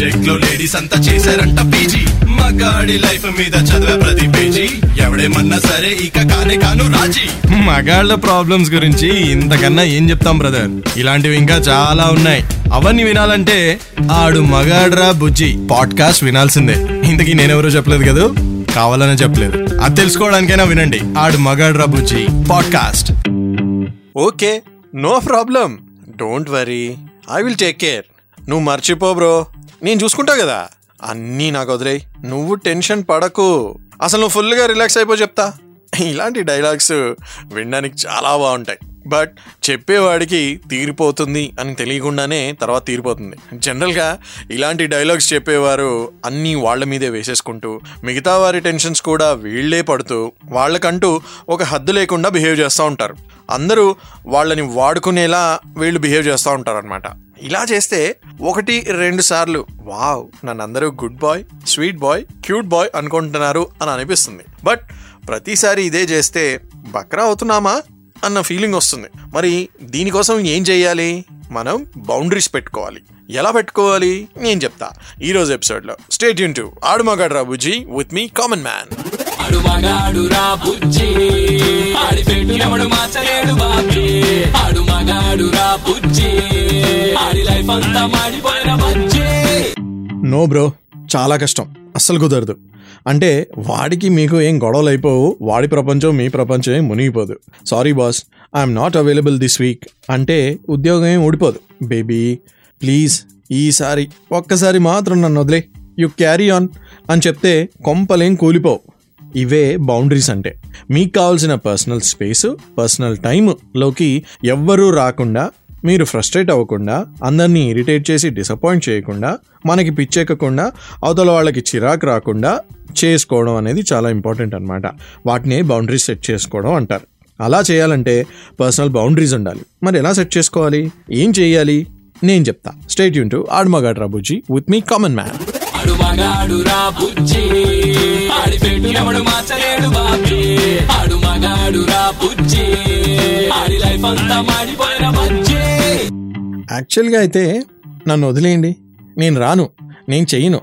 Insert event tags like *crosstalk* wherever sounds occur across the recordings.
సబ్జెక్ట్లో లేడీస్ అంతా చేశారంట పీజీ. మగాడి లైఫ్ మీద చదివే ప్రతి పేజీ. ఎవడేమన్నా సరే ఇక కానే కాను రాజీ. మగాళ్ళ ప్రాబ్లమ్స్ గురించి ఇంతకన్నా ఏం చెప్తాం బ్రదర్ ఇలాంటివి ఇంకా చాలా ఉన్నాయి. అవన్నీ వినాలంటే ఆడు మగాడ్రా బుజ్జి. పాడ్కాస్ట్ వినాల్సిందే. ఇంతకీ నేనెవరో చెప్పలేదు కదా? కావాలనే చెప్పలేదు. అది తెలుసుకోవడానికైనా వినండి. ఆడు మగాడ్రా బుజ్జి. Podcast okay no problem. Don't worry. I will take care. నువ్వు మర్చిపో బ్రో. నేను చూసుకుంటా కదా. అన్నీ నాకు వదిలేయి. నువ్వు టెన్షన్ పడకు. అసలు నువ్వు ఫుల్గా రిలాక్స్ అయిపో చెప్తా. ఇలాంటి డైలాగ్స్ వినడానికి చాలా బాగుంటాయి. బట్ చెప్పేవాడికి తీరిపోతుంది అని తెలియకుండానే తర్వాత తీరిపోతుంది. జనరల్గా ఇలాంటి డైలాగ్స్ చెప్పేవారు అన్నీ వాళ్ళ మీదే వేసేసుకుంటూ మిగతా వారి టెన్షన్స్ కూడా వీళ్ళే పడుతూ వాళ్ళకంటూ ఒక హద్దు లేకుండా బిహేవ్ చేస్తూ ఉంటారు. అందరూ వాళ్ళని వాడుకునేలా వీళ్ళు బిహేవ్ చేస్తూ ఉంటారు అనమాట ఇలా చేస్తే ఒకటి రెండు సార్లు వావ్ నన్ను అందరూ good boy sweet boy cute boy అనుకుంటున్నారు అని అనిపిస్తుంది. బట్ ప్రతిసారి ఇదే చేస్తే బక్రా అవుతున్నామా? అన్న ఫీలింగ్ వస్తుంది. మరి దీనికోసం ఏం చేయాలి? మనం బౌండరీస్ పెట్టుకోవాలి. ఎలా పెట్టుకోవాలి? నేను చెప్తా. ఈరోజు ఎపిసోడ్లో. Stay Yoon to. ఆడు మగాడు విత్ మీ కామన్ మ్యాన్. వాడు మగాడు రా బుజ్జి. ఆడి పెట్టు ఎవడు మార్చలేడు బాబీ. ఆడు మగాడు రా బుజ్జి. ఆడి లైఫ్ అంతా మాడిపోయిన బుజ్జి. నో బ్రో చాలా కష్టం. అస్సలు కుదరదు. అంటే వాడికి మీకు ఏం గొడవలు అయిపోవు వాడి ప్రపంచం మీ ప్రపంచం మునిగిపోదు. Sorry boss I'm not available this week అంటే ఉద్యోగం ఏం ఊడిపోదు. బేబీ ప్లీజ్ ఈసారి ఒక్కసారి మాత్రం నన్ను వదిలే. యు క్యారీ ఆన్ అని చెప్తే కొంపలేం కూలిపోవు. ఇవే బౌండరీస్ అంటే. మీకు కావాల్సిన పర్సనల్ స్పేస్ పర్సనల్ టైంలోకి ఎవ్వరూ రాకుండా మీరు ఫ్రస్ట్రేట్ అవ్వకుండా అందరినీ ఇరిటేట్ చేసి డిసప్పాయింట్ చేయకుండా మనకి పిచ్చెక్కకుండా అవతల వాళ్ళకి చిరాకు రాకుండా చేసుకోవడం అనేది చాలా ఇంపార్టెంట్ అనమాట వాటిని బౌండరీస్ సెట్ చేసుకోవడం అంటారు. అలా చేయాలంటే పర్సనల్ బౌండరీస్ ఉండాలి. మరి ఎలా సెట్ చేసుకోవాలి? ఏం చేయాలి? నేను చెప్తా. స్టేట్ యూన్ టు ఆడమగాడు రాబుజీ విత్ మీ కామన్ మ్యాన్ మగాడు మగాడు రా బుజ్జి. ఆడి పెట్టు ఎవడు మార్చలేడు బాబీ. ఆడు మగాడు రా బుజ్జి. ఆడి లైఫ్ అంతా మాడిపోయిన బుజ్జి. యాక్చువల్గా అయితే నన్ను వదిలేయండి. నేను రాను. నేను చెయ్యను.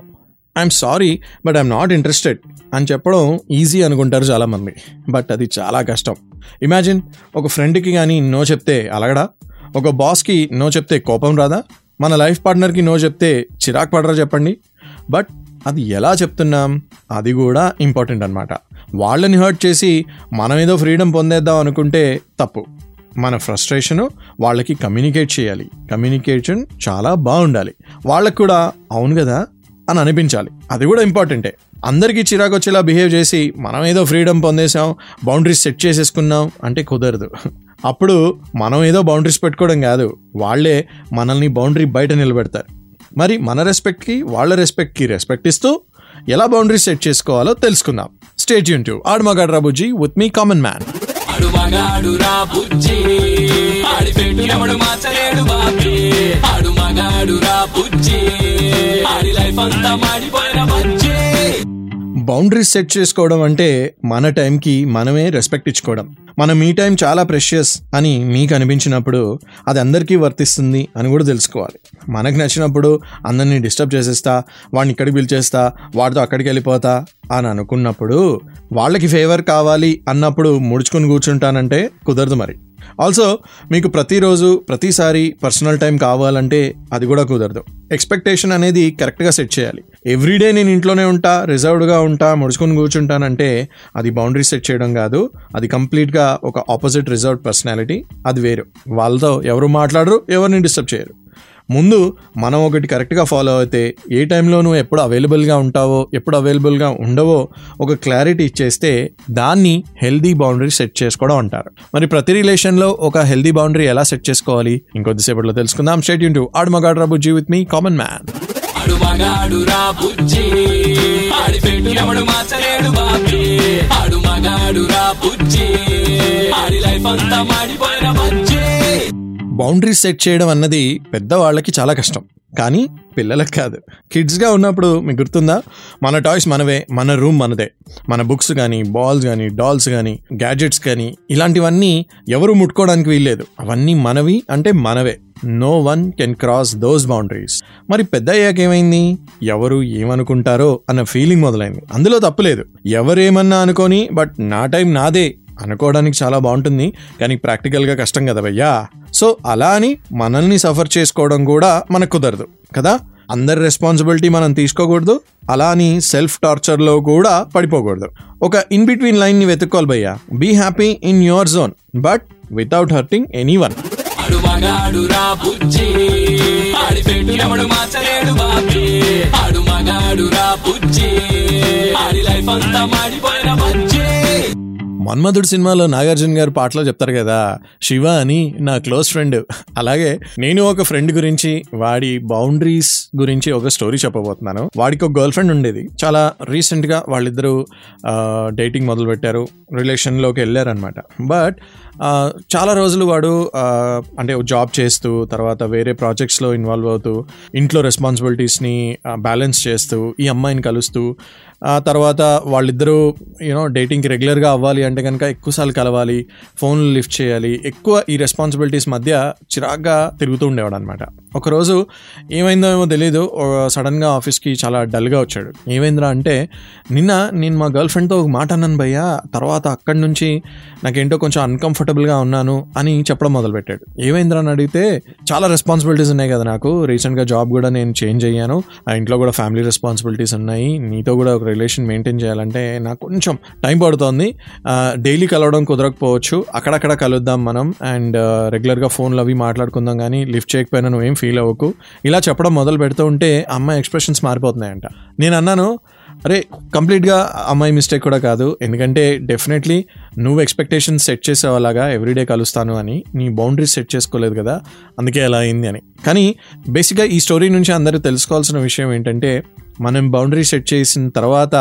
I'm sorry but I'm not interested అని చెప్పడం ఈజీ అనుకుంటారు చాలామంది. బట్ అది చాలా కష్టం. ఇమాజిన్ ఒక ఫ్రెండ్కి కానీ నో చెప్తే అలగడా? ఒక బాస్కి నో చెప్తే కోపం రాదా? మన లైఫ్ పార్ట్నర్కి నో చెప్తే చిరాకు పడరా చెప్పండి? బట్ అది ఎలా చెప్తున్నాం? అది కూడా ఇంపార్టెంట్ అనమాట వాళ్ళని హర్ట్ చేసి మనం ఏదో ఫ్రీడమ్ పొందేద్దాం అనుకుంటే తప్పు. మన ఫ్రస్ట్రేషను వాళ్ళకి కమ్యూనికేట్ చేయాలి. కమ్యూనికేషన్ చాలా బాగుండాలి. వాళ్ళకు కూడా అవును కదా? అని అనిపించాలి. అది కూడా ఇంపార్టెంటే. అందరికీ చిరాకు వచ్చేలా బిహేవ్ చేసి మనం ఏదో ఫ్రీడమ్ పొందేసాం బౌండరీస్ సెట్ చేసేసుకున్నాం అంటే కుదరదు. అప్పుడు మనం ఏదో బౌండరీస్ పెట్టుకోవడం కాదు. వాళ్ళే మనల్ని బౌండరీ బయట నిలబెడతారు. మరి మన రెస్పెక్ట్కి వాళ్ళ రెస్పెక్ట్కి రెస్పెక్ట్ ఇస్తూ ఎలా బౌండరీస్ సెట్ చేసుకోవాలో తెలుసుకుందాం. స్టేట్ యూన్ టు ఆడమగాడు రాబుజీ విత్ మీ కామన్ మ్యాన్ ఆడు మగాడు రా బుజ్జి. ఆడి పెట్టు ఎవడు మార్చలేడు బాబీ. ఆడు మగాడు రా బుజ్జి. ఆడి లైఫ్ అంతా మాడిపోయిన బజ్జి. బౌండరీస్ సెట్ చేసుకోవడం అంటే మన టైంకి మనమే రెస్పెక్ట్ ఇచ్చుకోవడం. మన మీ టైం చాలా ప్రెషియస్ అని మీకు అనిపించినప్పుడు అది అందరికీ వర్తిస్తుంది అని కూడా తెలుసుకోవాలి. మనకు నచ్చినప్పుడు అందరినీ డిస్టర్బ్ చేసేస్తా వాడిని ఇక్కడికి పిలిచేస్తా వాడితో అక్కడికి వెళ్ళిపోతా అని అనుకున్నప్పుడు వాళ్ళకి ఫేవర్ కావాలి అన్నప్పుడు ముడుచుకొని కూర్చుంటానంటే కుదరదు మరి. ఆల్సో మీకు ప్రతిరోజు ప్రతిసారి పర్సనల్ టైం కావాలంటే అది కూడా కుదరదు. ఎక్స్పెక్టేషన్ అనేది కరెక్ట్గా సెట్ చేయాలి. ఎవ్రీడే నేను ఇంట్లోనే ఉంటా రిజర్వ్డ్గా ఉంటా ముడుచుకొని కూర్చుంటానంటే అది బౌండరీ సెట్ చేయడం కాదు. అది కంప్లీట్గా ఒక ఆపోజిట్ రిజర్వ్డ్ పర్సనాలిటీ అది వేరు. వాళ్ళతో ఎవరు మాట్లాడరు ఎవరిని డిస్టర్బ్ చేయరు. ముందు మనం ఒకటి కరెక్ట్గా ఫాలో అయితే ఏ టైంలో నువ్వు ఎప్పుడు అవైలబుల్గా ఉంటావో ఎప్పుడు అవైలబుల్గా ఉండవో ఒక క్లారిటీ ఇచ్చేస్తే దాన్ని హెల్దీ బౌండరీ సెట్ చేసుకోవడం అంటారు. మరి ప్రతి రిలేషన్లో ఒక హెల్దీ బౌండరీ ఎలా సెట్ చేసుకోవాలి? ఇంకొద్దిసేపట్లో తెలుసుకుందాం. స్టేట్ యూన్ టు ఆడమగాడు రాబు జీ విత్ మీ కామన్ మ్యాన్ ఆడు మగాడు రా బుజ్జి. ఆడి పెట్టు ఎవడు మార్చలేడు బాబీ. ఆడు మగాడు రా బుజ్జి. ఆడి లైఫ్ అంతా మాడిపోయిన బజ్జీ. బౌండరీస్ సెట్ చేయడం అన్నది పెద్దవాళ్ళకి చాలా కష్టం. కానీ పిల్లలకు కాదు. కిడ్స్గా ఉన్నప్పుడు మీకు గుర్తుందా? మన టాయ్స్ మనవే మన రూమ్ మనదే. మన బుక్స్ కానీ బాల్స్ కానీ డాల్స్ కానీ గ్యాడ్జెట్స్ కానీ ఇలాంటివన్నీ ఎవరు ముట్టుకోవడానికి వీల్లేదు. అవన్నీ మనవి అంటే మనవే. No one can cross those boundaries మరి పెద్ద అయ్యాక ఏమైంది? ఎవరు ఏమనుకుంటారో అన్న ఫీలింగ్ మొదలైంది. అందులో తప్పులేదు ఎవరేమన్నా అనుకొని బట్ నా టైం నాదే అనుకోవడానికి చాలా బాగుంటుంది. కానీ ప్రాక్టికల్గా కష్టం కదా భయ్యా. సో అలా అని మనల్ని సఫర్ చేసుకోవడం కూడా మనకు కుదరదు కదా? అందరి రెస్పాన్సిబిలిటీ మనం తీసుకోకూడదు అలా అని సెల్ఫ్ టార్చర్లో కూడా పడిపోకూడదు. ఒక ఇన్ బిట్వీన్ లైన్ని వెతుక్కోవాలి భయ్యా. Be happy in your zone but without hurting anyone Audi life అంతా మాడిపోయిన మన్మధుడు సినిమాలో నాగార్జున గారు పాటలో చెప్తారు కదా శివ అని నా క్లోజ్ ఫ్రెండ్. అలాగే నేను ఒక ఫ్రెండ్ గురించి వాడి బౌండరీస్ గురించి ఒక స్టోరీ చెప్పబోతున్నాను. వాడికి ఒక గర్ల్ ఫ్రెండ్ ఉండేది. చాలా రీసెంట్గా వాళ్ళిద్దరూ డేటింగ్ మొదలు పెట్టారు రిలేషన్లోకి వెళ్ళారనమాట బట్ చాలా రోజులు వాడు అంటే జాబ్ చేస్తూ తర్వాత వేరే ప్రాజెక్ట్స్లో ఇన్వాల్వ్ అవుతూ ఇంట్లో రెస్పాన్సిబిలిటీస్ని బ్యాలెన్స్ చేస్తూ ఈ అమ్మాయిని కలుస్తూ ఆ తర్వాత వాళ్ళిద్దరూ యూనో డేటింగ్కి రెగ్యులర్గా అవ్వాలి అంటే కనుక ఎక్కువసార్లు కలవాలి ఫోన్లు లిఫ్ట్ చేయాలి ఎక్కువ ఈ రెస్పాన్సిబిలిటీస్ మధ్య చిరాగ్గా తిరుగుతూ ఉండేవాడు అనమాట ఒకరోజు ఏమైందో ఏమో తెలియదు సడన్గా ఆఫీస్కి చాలా డల్గా వచ్చాడు. ఏమైందిరా అంటే నిన్న నేను మా గర్ల్ ఫ్రెండ్తో ఒక మాట అన్నాను భయ్యా తర్వాత అక్కడి నుంచి నాకేంటో కొంచెం అన్కంఫర్టబుల్గా ఉన్నాను అని చెప్పడం మొదలుపెట్టాడు. ఏమైందిరా అని అడిగితే చాలా రెస్పాన్సిబిలిటీస్ ఉన్నాయి కదా నాకు రీసెంట్గా జాబ్ కూడా నేను చేంజ్ అయ్యాను ఆ ఇంట్లో కూడా ఫ్యామిలీ రెస్పాన్సిబిలిటీస్ ఉన్నాయి నీతో కూడా ఒక రిలేషన్ మెయింటైన్ చేయాలంటే నాకు కొంచెం టైం పడుతోంది డైలీ కలవడం కుదరకపోవచ్చు. అక్కడక్కడ కలుద్దాం మనం. అండ్ uh, రెగ్యులర్గా ఫోన్లు అవి మాట్లాడుకుందాం కానీ లిఫ్ట్ చేయకపోయినా నువ్వేం ఫీల్ అవ్వకు. ఇలా చెప్పడం మొదలు పెడుతూ ఉంటే అమ్మాయి ఎక్స్ప్రెషన్స్ మారిపోతున్నాయంట. నేను అన్నాను అరే కంప్లీట్గా అమ్మాయి మిస్టేక్ కూడా కాదు. ఎందుకంటే డెఫినెట్లీ నువ్వు ఎక్స్పెక్టేషన్స్ సెట్ చేసేవాళ్ళగా ఎవ్రీడే కలుస్తాను అని. నీ బౌండరీస్ సెట్ చేసుకోలేదు కదా. అందుకే అలా అయింది అని. కానీ బేసిక్గా ఈ స్టోరీ నుంచి అందరూ తెలుసుకోవాల్సిన విషయం ఏంటంటే మనం బౌండరీ సెట్ చేసిన తర్వాత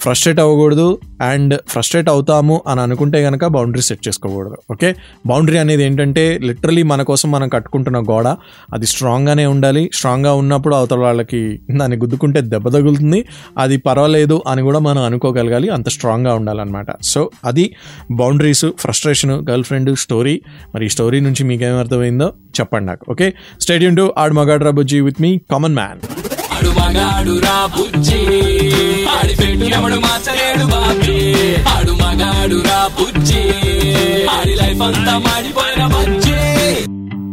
ఫ్రస్ట్రేట్ అవ్వకూడదు అండ్ ఫ్రస్ట్రేట్ అవుతాము అని అనుకుంటే కనుక బౌండరీ సెట్ చేసుకోకూడదు. ఓకే బౌండరీ అనేది ఏంటంటే లిటరలీ మన కోసం మనం కట్టుకుంటున్న గోడ అది స్ట్రాంగ్గానే ఉండాలి. స్ట్రాంగ్గా ఉన్నప్పుడు అవతల వాళ్ళకి దాన్ని గుద్దుకుంటే దెబ్బ తగులుతుంది. అది పర్వాలేదు అని కూడా మనం అనుకోగలగాలి. అంత స్ట్రాంగ్గా ఉండాలన్నమాట. సో అది boundaries frustration girlfriend story మరి ఈ స్టోరీ నుంచి మీకేమర్థమైందో చెప్పండి నాకు. ఓకే స్టేడియం టు ఆడ్ మగాడ్ రాబుజీ విత్ మీ కామన్ మ్యాన్ వాడు మగాడు రా బుజ్జి. ఆడి పెట్టు ఎవడు మార్చలేడు బాబీ. ఆడు మగాడు రా బుజ్జి. ఆడి లైఫ్ అంతా మాడిపోయిన బుజ్జి.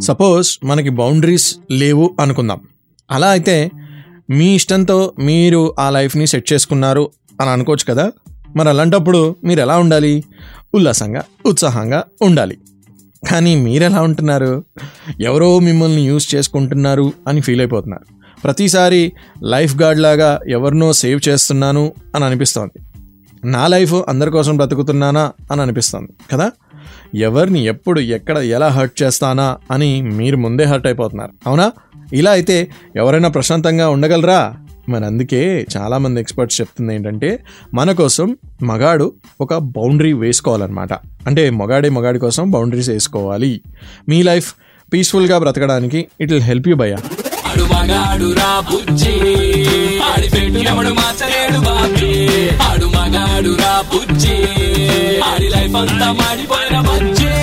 సపోజ్ మనకి బౌండరీస్ లేవు అనుకుందాం. అలా అయితే మీ ఇష్టంతో మీరు ఆ లైఫ్ని సెట్ చేసుకున్నారు అని అనుకోవచ్చు కదా? మరి అలాంటప్పుడు మీరు ఎలా ఉండాలి? ఉల్లాసంగా ఉత్సాహంగా ఉండాలి. కానీ మీరు ఎలా ఉంటున్నారు? ఎవరో మిమ్మల్ని యూజ్ చేసుకుంటున్నారు అని ఫీల్ అయిపోతున్నారు. ప్రతిసారి లైఫ్ గార్డ్ లాగా ఎవరినో సేవ్ చేస్తున్నాను అని అనిపిస్తోంది. నా లైఫ్ అందరి కోసం బ్రతుకుతున్నానా అని అనిపిస్తుంది కదా? ఎవరిని ఎప్పుడు ఎక్కడ ఎలా హర్ట్ చేస్తానా అని మీరు ముందే హర్ట్ అయిపోతున్నారు. అవునా? ఇలా అయితే ఎవరైనా ప్రశాంతంగా ఉండగలరా? మరి అందుకే చాలామంది ఎక్స్పర్ట్స్ చెప్తుంది ఏంటంటే మన కోసం మగాడు ఒక బౌండరీ వేసుకోవాలన్నమాట. అంటే మగాడే మగాడి కోసం బౌండరీస్ వేసుకోవాలి. మీ లైఫ్ పీస్ఫుల్గా బ్రతకడానికి ఇట్ విల్ హెల్ప్ యూ భయ్యా. ఆడు మగాడు రా బుజ్జి. ఆడి పెట్టు ఎవడు మార్చలేడు బాబీ. ఆడు మగాడు రా బుజ్జి. ఆడి లైఫ్ అంతా మాడిపోయిన బుజ్జి.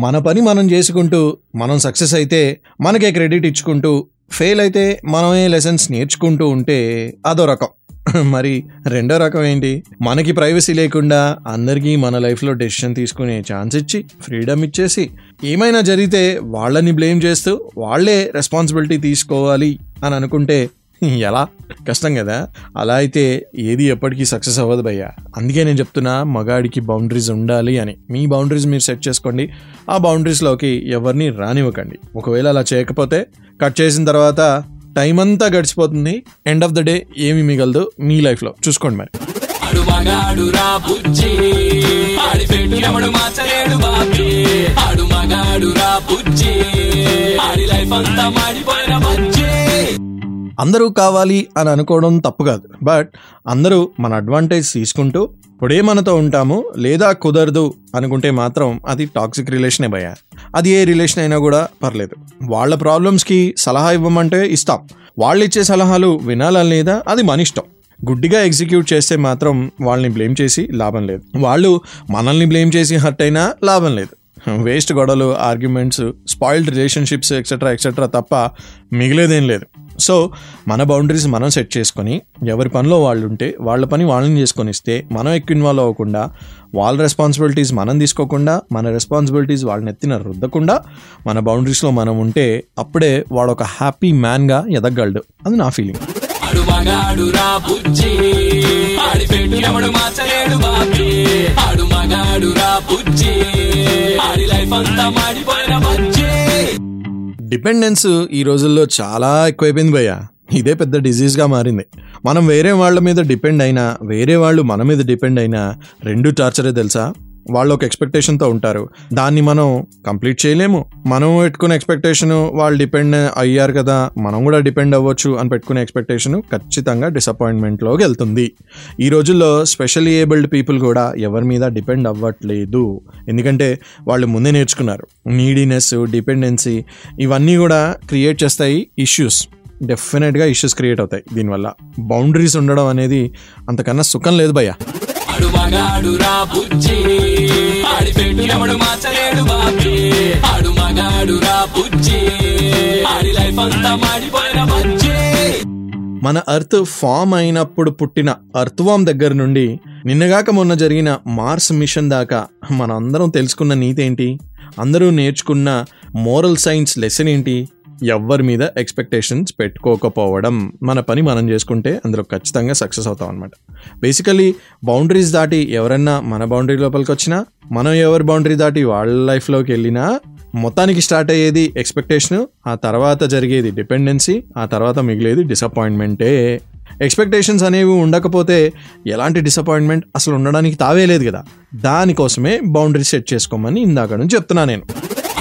మన పని మనం చేసుకుంటూ మనం సక్సెస్ అయితే మనకే క్రెడిట్ ఇచ్చుకుంటూ ఫెయిల్ అయితే మనమే లెసన్స్ నేర్చుకుంటూ ఉంటే అదో రకం. *laughs* మరి రెండో రకం ఏంటి? మనకి ప్రైవసీ లేకుండా అందరికీ మన లైఫ్లో డెసిషన్ తీసుకునే ఛాన్స్ ఇచ్చి ఫ్రీడమ్ ఇచ్చేసి ఏమైనా జరిగితే వాళ్ళని బ్లేమ్ చేస్తూ వాళ్ళే రెస్పాన్సిబిలిటీ తీసుకోవాలి అని అనుకుంటే *laughs* ఎలా? కష్టం కదా. అలా అయితే ఏది ఎప్పటికీ సక్సెస్ అవ్వదు భయ్యా. అందుకే నేను చెప్తున్నా మగాడికి బౌండరీస్ ఉండాలి అని. మీ బౌండరీస్ మీరు సెట్ చేసుకోండి. ఆ బౌండరీస్లోకి ఎవరిని రానివ్వకండి. ఒకవేళ అలా చేయకపోతే కట్ చేసిన తర్వాత టైం అంతా గడిచిపోతుంది. ఎండ్ ఆఫ్ ద డే ఏమి మిగలదు. మీ లైఫ్లో చూసుకోండి మరి. ఆడి లైఫ్ అంతా మాడిపోయిన బజ్జీ. అందరూ కావాలి అని అనుకోవడం తప్పు కాదు. బట్ అందరూ మన అడ్వాంటేజ్ తీసుకుంటూ ఇప్పుడే మనతో ఉంటాము లేదా కుదరదు అనుకుంటే మాత్రం అది టాక్సిక్ రిలేషనే భయ అది ఏ రిలేషన్ అయినా కూడా పర్లేదు. వాళ్ళ ప్రాబ్లమ్స్కి సలహా ఇవ్వమంటే ఇస్తాం. వాళ్ళు ఇచ్చే సలహాలు వినాలని లేదా అది మన ఇష్టం. గుడ్డిగా ఎగ్జిక్యూట్ చేస్తే మాత్రం వాళ్ళని బ్లేమ్ చేసి లాభం లేదు. వాళ్ళు మనల్ని బ్లేమ్ చేసి హర్ట్ అయినా లాభం లేదు. వేస్ట్ గొడవలు arguments spoiled relationships etcetera etcetera తప్ప మిగిలేదేం లేదు. సో మన బౌండరీస్ మనం సెట్ చేసుకొని ఎవరి పనిలో వాళ్ళు ఉంటే వాళ్ళ పని వాళ్ళని చేసుకొని ఇస్తే మనం ఎక్కువ ఇన్వాల్వ్ అవ్వకుండా వాళ్ళ రెస్పాన్సిబిలిటీస్ మనం తీసుకోకుండా మన రెస్పాన్సిబిలిటీస్ వాళ్ళని ఎత్తిన రుద్దకుండా మన బౌండరీస్లో మనం ఉంటే అప్పుడే వాడు ఒక హ్యాపీ మ్యాన్గా ఎదగలడు. అది నా ఫీలింగ్ ఆడి లైఫ్ అంతా మాడిపోయిన డిపెండెన్స్ ఈ రోజుల్లో చాలా ఎక్కువైపోయింది భయ్య. ఇదే పెద్ద డిజీజ్గా మారింది. మనం వేరే వాళ్ళ మీద డిపెండ్ అయినా వేరే వాళ్ళు మన మీద డిపెండ్ అయినా రెండు టార్చరే తెలుసా? వాళ్ళు ఒక ఎక్స్పెక్టేషన్తో ఉంటారు. దాన్ని మనం కంప్లీట్ చేయలేము. మనం పెట్టుకునే ఎక్స్పెక్టేషన్ వాళ్ళు డిపెండ్ అయ్యారు కదా మనం కూడా డిపెండ్ అవ్వచ్చు అని పెట్టుకునే ఎక్స్పెక్టేషన్ ఖచ్చితంగా డిసప్పాయింట్మెంట్లోకి వెళ్తుంది. ఈ రోజుల్లో స్పెషల్లీ ఏబుల్డ్ పీపుల్ కూడా ఎవరి మీద డిపెండ్ అవ్వట్లేదు. ఎందుకంటే వాళ్ళు ముందే నేర్చుకున్నారు. నీడీనెస్ డిపెండెన్సీ ఇవన్నీ కూడా క్రియేట్ చేస్తాయి ఇష్యూస్ డెఫినెట్గా ఇష్యూస్ క్రియేట్ అవుతాయి దీనివల్ల. బౌండరీస్ ఉండడం అనేది అంతకన్నా సుఖం లేదు భయ్యా. ఆడు మగాడు రా బుజ్జి. ఆడి పెట్టినప్పుడు మార్చలేడు బాబీ. ఆడు మగాడు రా బుజ్జి. ఆడి లైఫ్ అంతా మాడిపోయిన బజ్జి. మన అర్త్ ఫామ్ అయినప్పుడు పుట్టిన అర్త్వామ్ దగ్గర నుండి నిన్నగాక మొన్న జరిగిన మార్స్ మిషన్ దాకా మనందరం తెలుసుకున్న నీతి ఏంటి అందరూ నేర్చుకున్న మోరల్ సైన్స్ లెసన్ ఏంటి? ఎవ్వరి మీద ఎక్స్పెక్టేషన్స్ పెట్టుకోకపోవడం మన పని మనం చేసుకుంటే అందులో ఖచ్చితంగా సక్సెస్ అవుతాం అనమాట బేసికలీ బౌండరీస్ దాటి ఎవరన్నా మన బౌండరీ లోపలికి వచ్చినా మనం ఎవరి బౌండరీ దాటి వాళ్ళ లైఫ్లోకి వెళ్ళినా మొత్తానికి స్టార్ట్ అయ్యేది ఎక్స్పెక్టేషన్ ఆ తర్వాత జరిగేది డిపెండెన్సీ ఆ తర్వాత మిగిలేది డిసప్పాయింట్మెంటే ఎక్స్పెక్టేషన్స్ అనేవి ఉండకపోతే ఎలాంటి డిసప్పాయింట్మెంట్ అసలు ఉండడానికి తావే లేదు కదా. దానికోసమే బౌండరీ సెట్ చేసుకోమని ఇందాక నుంచి చెప్తున్నా నేను.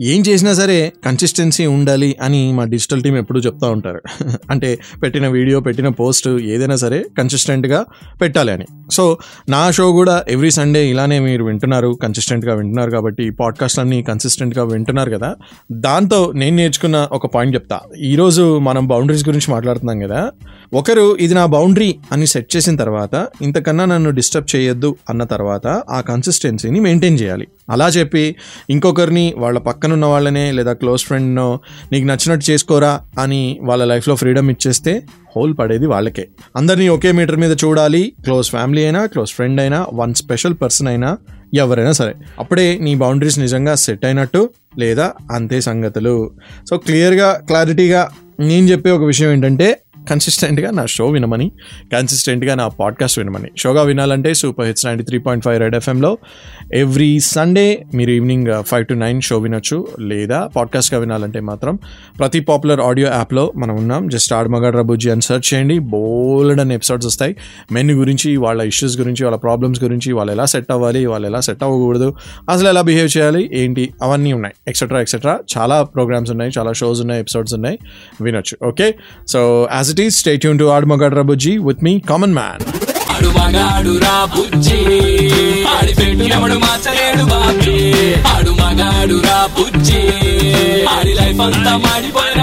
ఏం చేసినా సరే కన్సిస్టెన్సీ ఉండాలి అని మా డిజిటల్ టీం ఎప్పుడూ చెప్తా ఉంటారు. *laughs* అంటే పెట్టిన వీడియో పెట్టిన పోస్ట్ ఏదైనా సరే కన్సిస్టెంట్గా పెట్టాలి అని. సో నా షో కూడా ఎవ్రీ సండే ఇలానే మీరు వింటున్నారు కన్సిస్టెంట్గా వింటున్నారు కాబట్టి ఈ పాడ్కాస్ట్ అన్ని కన్సిస్టెంట్గా వింటున్నారు కదా. దాంతో నేను నేర్చుకున్న ఒక పాయింట్ చెప్తా. ఈరోజు మనం బౌండరీస్ గురించి మాట్లాడుతున్నాం కదా. ఒకరు ఇది నా బౌండరీ అని సెట్ చేసిన తర్వాత ఇంతకన్నా నన్ను డిస్టర్బ్ చేయొద్దు అన్న తర్వాత ఆ కన్సిస్టెన్సీని మెయింటైన్ చేయాలి. అలా చెప్పి ఇంకొకరిని వాళ్ళ పక్కనున్న వాళ్ళనే లేదా క్లోజ్ ఫ్రెండ్నో నీకు నచ్చినట్టు చేసుకోరా అని వాళ్ళ లైఫ్లో ఫ్రీడమ్ ఇచ్చేస్తే హోల్ పడేది వాళ్ళకే. అందరినీ ఒకే మీటర్ మీద చూడాలి. క్లోజ్ ఫ్యామిలీ అయినా క్లోజ్ ఫ్రెండ్ అయినా వన్ స్పెషల్ పర్సన్ అయినా ఎవరైనా సరే. అప్పుడే నీ బౌండరీస్ నిజంగా సెట్ అయినట్టు లేదా అంతే సంగతులు. సో క్లియర్గా క్లారిటీగా నేను చెప్పే ఒక విషయం ఏంటంటే కన్సిస్టెంట్గా నా షో వినమని కన్సిస్టెంట్గా నా పాడ్కాస్ట్ వినమని. షోగా వినాలంటే super hits ninety three point five red ఎఫ్ఎంలో every Sunday మీరు evening five to nine show వినొచ్చు. లేదా పాడ్కాస్ట్గా వినాలంటే మాత్రం ప్రతి పాపులర్ ఆడియో యాప్లో మనం ఉన్నాం. జస్ట్ ఆడమగాడ్ రబుజీ అని సెర్చ్ చేయండి. బోల్డ్ అని ఎపిసోడ్స్ వస్తాయి. మెన్ గురించి వాళ్ళ ఇష్యూస్ గురించి వాళ్ళ ప్రాబ్లమ్స్ గురించి వాళ్ళు ఎలా సెట్ అవ్వాలి వాళ్ళు ఎలా సెట్ అవ్వకూడదు అసలు ఎలా బిహేవ్ చేయాలి ఏంటి అవన్నీ ఉన్నాయి. ఎక్సెట్రా ఎక్సెట్రా చాలా ప్రోగ్రామ్స్ ఉన్నాయి చాలా షోస్ ఉన్నాయి ఎపిసోడ్స్ ఉన్నాయి. వినొచ్చు. Okay so as it is stay Yoon to ఆడమగాడ్ రబుజీ విత్ మీ కామన్ మ్యాన్ ఆడు మగాడు రా బుజ్జి ఆడి పెట్టు ఎవడు మార్చలేడు బాబీ ఆడు మగాడు రా బుజ్జి ఆడి లైఫ్ అంతా మాడిపోయిన